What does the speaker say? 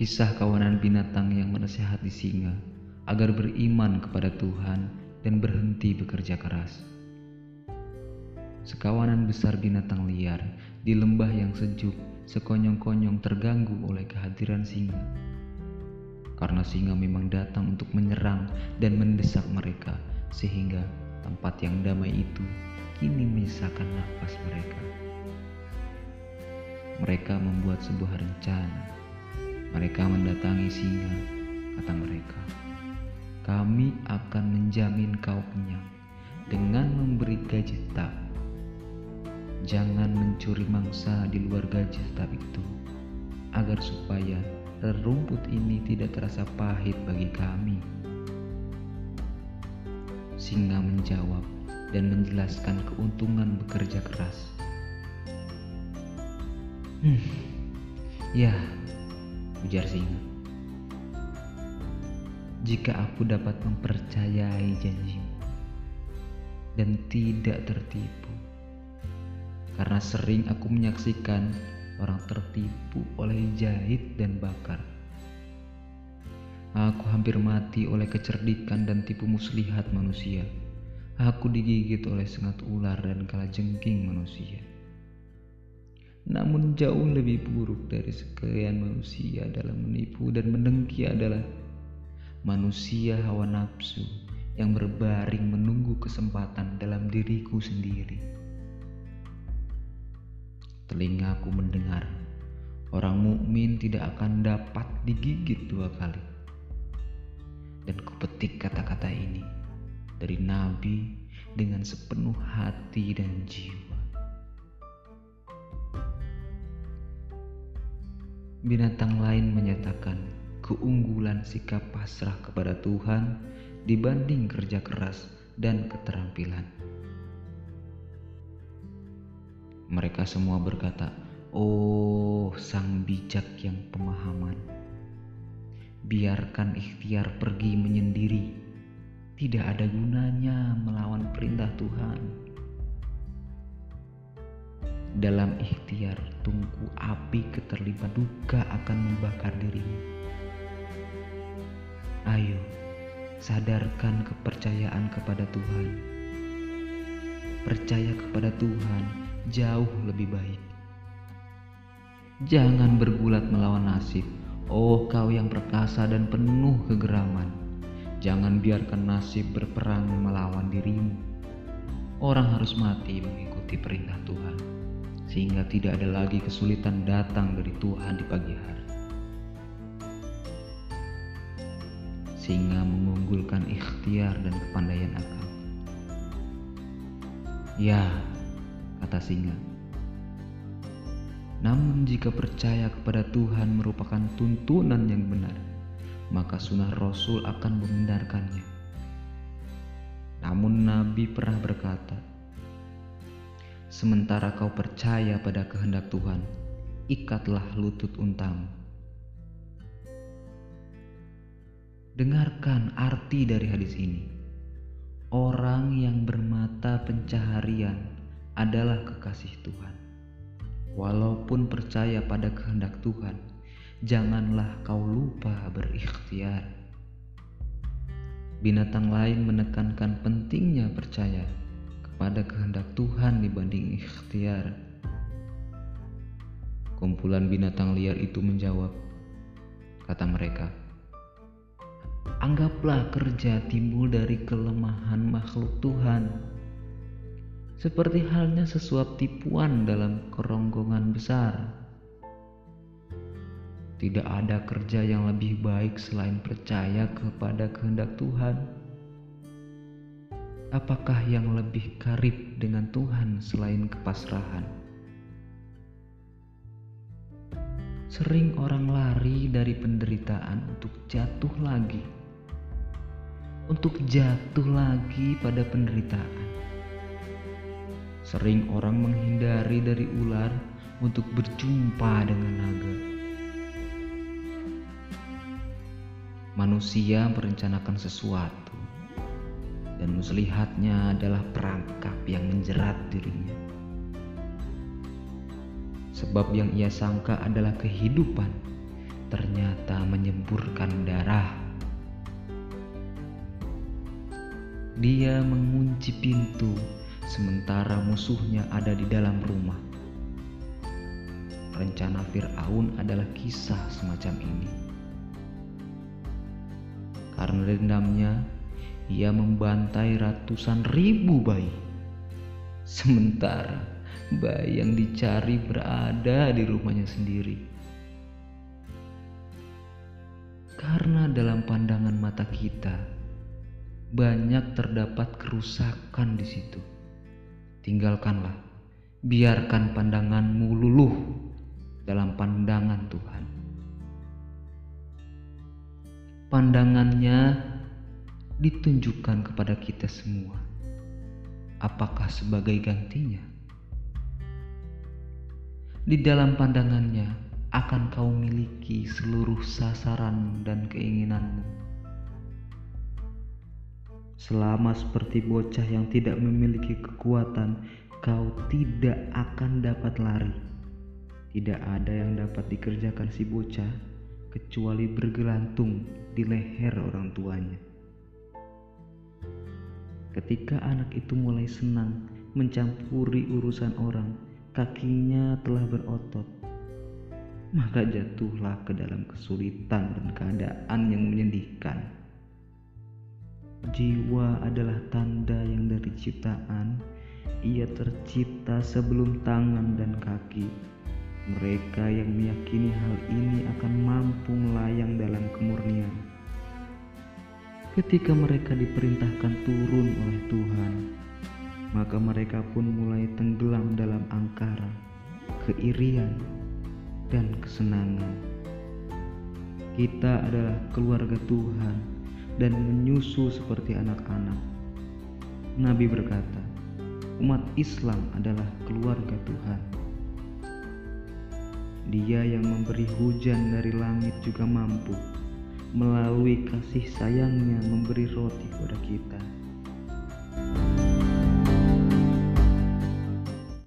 Kisah kawanan binatang yang menasehati singa agar beriman kepada Tuhan dan berhenti bekerja keras. Sekawanan besar binatang liar di lembah yang sejuk sekonyong-konyong terganggu oleh kehadiran singa. Karena singa memang datang untuk menyerang dan mendesak mereka sehingga tempat yang damai itu kini menyisakan nafas mereka. Mereka membuat sebuah rencana. Mereka mendatangi singa, kata mereka. Kami akan menjamin kau kenyang dengan memberi gaji tetap. Jangan mencuri mangsa di luar gaji tetap itu, agar supaya rumput ini tidak terasa pahit bagi kami. Singa menjawab dan menjelaskan keuntungan bekerja keras. Hmm, ya, ujar singa. Jika aku dapat mempercayai janji dan tidak tertipu, karena sering aku menyaksikan orang tertipu oleh jahit dan bakar. Aku hampir mati oleh kecerdikan dan tipu muslihat manusia. Aku digigit oleh sengat ular dan kalajengking manusia. Namun jauh lebih buruk dari sekian manusia dalam menipu dan mendengki adalah manusia hawa nafsu yang berbaring menunggu kesempatan dalam diriku sendiri. Telingaku mendengar orang mukmin tidak akan dapat digigit dua kali. Dan kupetik kata-kata ini dari Nabi dengan sepenuh hati dan jiwa. Binatang lain menyatakan keunggulan sikap pasrah kepada Tuhan dibanding kerja keras dan keterampilan. Mereka semua berkata, "Oh, sang bijak yang pemahaman, biarkan ikhtiar pergi menyendiri. Tidak ada gunanya melawan perintah Tuhan." Dalam ikhtiar, tungku api keterlibat duka akan membakar dirimu. Ayo, sadarkan kepercayaan kepada Tuhan. Percaya kepada Tuhan jauh lebih baik. Jangan bergulat melawan nasib. Oh, kau yang perkasa dan penuh kegeraman. Jangan biarkan nasib berperang melawan dirimu. Orang harus mati mengikuti perintah Tuhan sehingga tidak ada lagi kesulitan datang dari Tuhan di pagi hari. Sehingga mengunggulkan ikhtiar dan kepandaian akal. Ya, kata singa. Namun jika percaya kepada Tuhan merupakan tuntunan yang benar, maka sunnah Rasul akan membenarkannya. Namun Nabi pernah berkata, Sementara kau percaya pada kehendak Tuhan, ikatlah lutut untamu. Dengarkan arti dari hadis ini. Orang yang bermata pencaharian adalah kekasih Tuhan. Walaupun percaya pada kehendak Tuhan, janganlah kau lupa berikhtiar. Binatang lain menekankan pentingnya percaya pada kehendak Tuhan dibanding ikhtiar. Kumpulan binatang liar itu menjawab, kata mereka, Anggaplah kerja timbul dari kelemahan makhluk Tuhan, seperti halnya sesuap tipuan dalam kerongkongan besar. Tidak ada kerja yang lebih baik selain percaya kepada kehendak Tuhan apakah yang lebih karib dengan Tuhan selain kepasrahan? Sering orang lari dari penderitaan untuk jatuh lagi, untuk jatuh lagi pada penderitaan. Sering orang menghindari dari ular untuk berjumpa dengan naga. Manusia merencanakan sesuatu dan muslihatnya adalah perangkap yang menjerat dirinya. Sebab yang ia sangka adalah kehidupan, ternyata menyemburkan darah. Dia mengunci pintu sementara musuhnya ada di dalam rumah. Rencana Firaun adalah kisah semacam ini. Karena dendamnya, ia membantai ratusan ribu bayi. Sementara bayi yang dicari berada di rumahnya sendiri. Karena dalam pandangan mata kita banyak terdapat kerusakan di situ. Tinggalkanlah, biarkan pandanganmu luluh dalam pandangan Tuhan. Pandangannya ditunjukkan kepada kita semua. Apakah sebagai gantinya? Di dalam pandangannya akan kau miliki seluruh sasaran dan keinginanmu. Selama seperti bocah yang tidak memiliki kekuatan, kau tidak akan dapat lari. Tidak ada yang dapat dikerjakan si bocah kecuali bergelantung di leher orang tuanya. Ketika anak itu mulai senang mencampuri urusan orang, kakinya telah berotot, maka jatuhlah ke dalam kesulitan dan keadaan yang menyedihkan. Jiwa adalah tanda yang dari ciptaan, ia tercipta sebelum tangan dan kaki. Mereka yang meyakini hal ini akan mampu melayang dalam kemurnian. Ketika mereka diperintahkan turun oleh Tuhan, maka mereka pun mulai tenggelam dalam angkara, keirian, dan kesenangan. Kita adalah keluarga Tuhan dan menyusu seperti anak-anak. Nabi berkata, umat Islam adalah keluarga Tuhan. Dia yang memberi hujan dari langit juga mampu melalui kasih sayangnya memberi roti kepada kita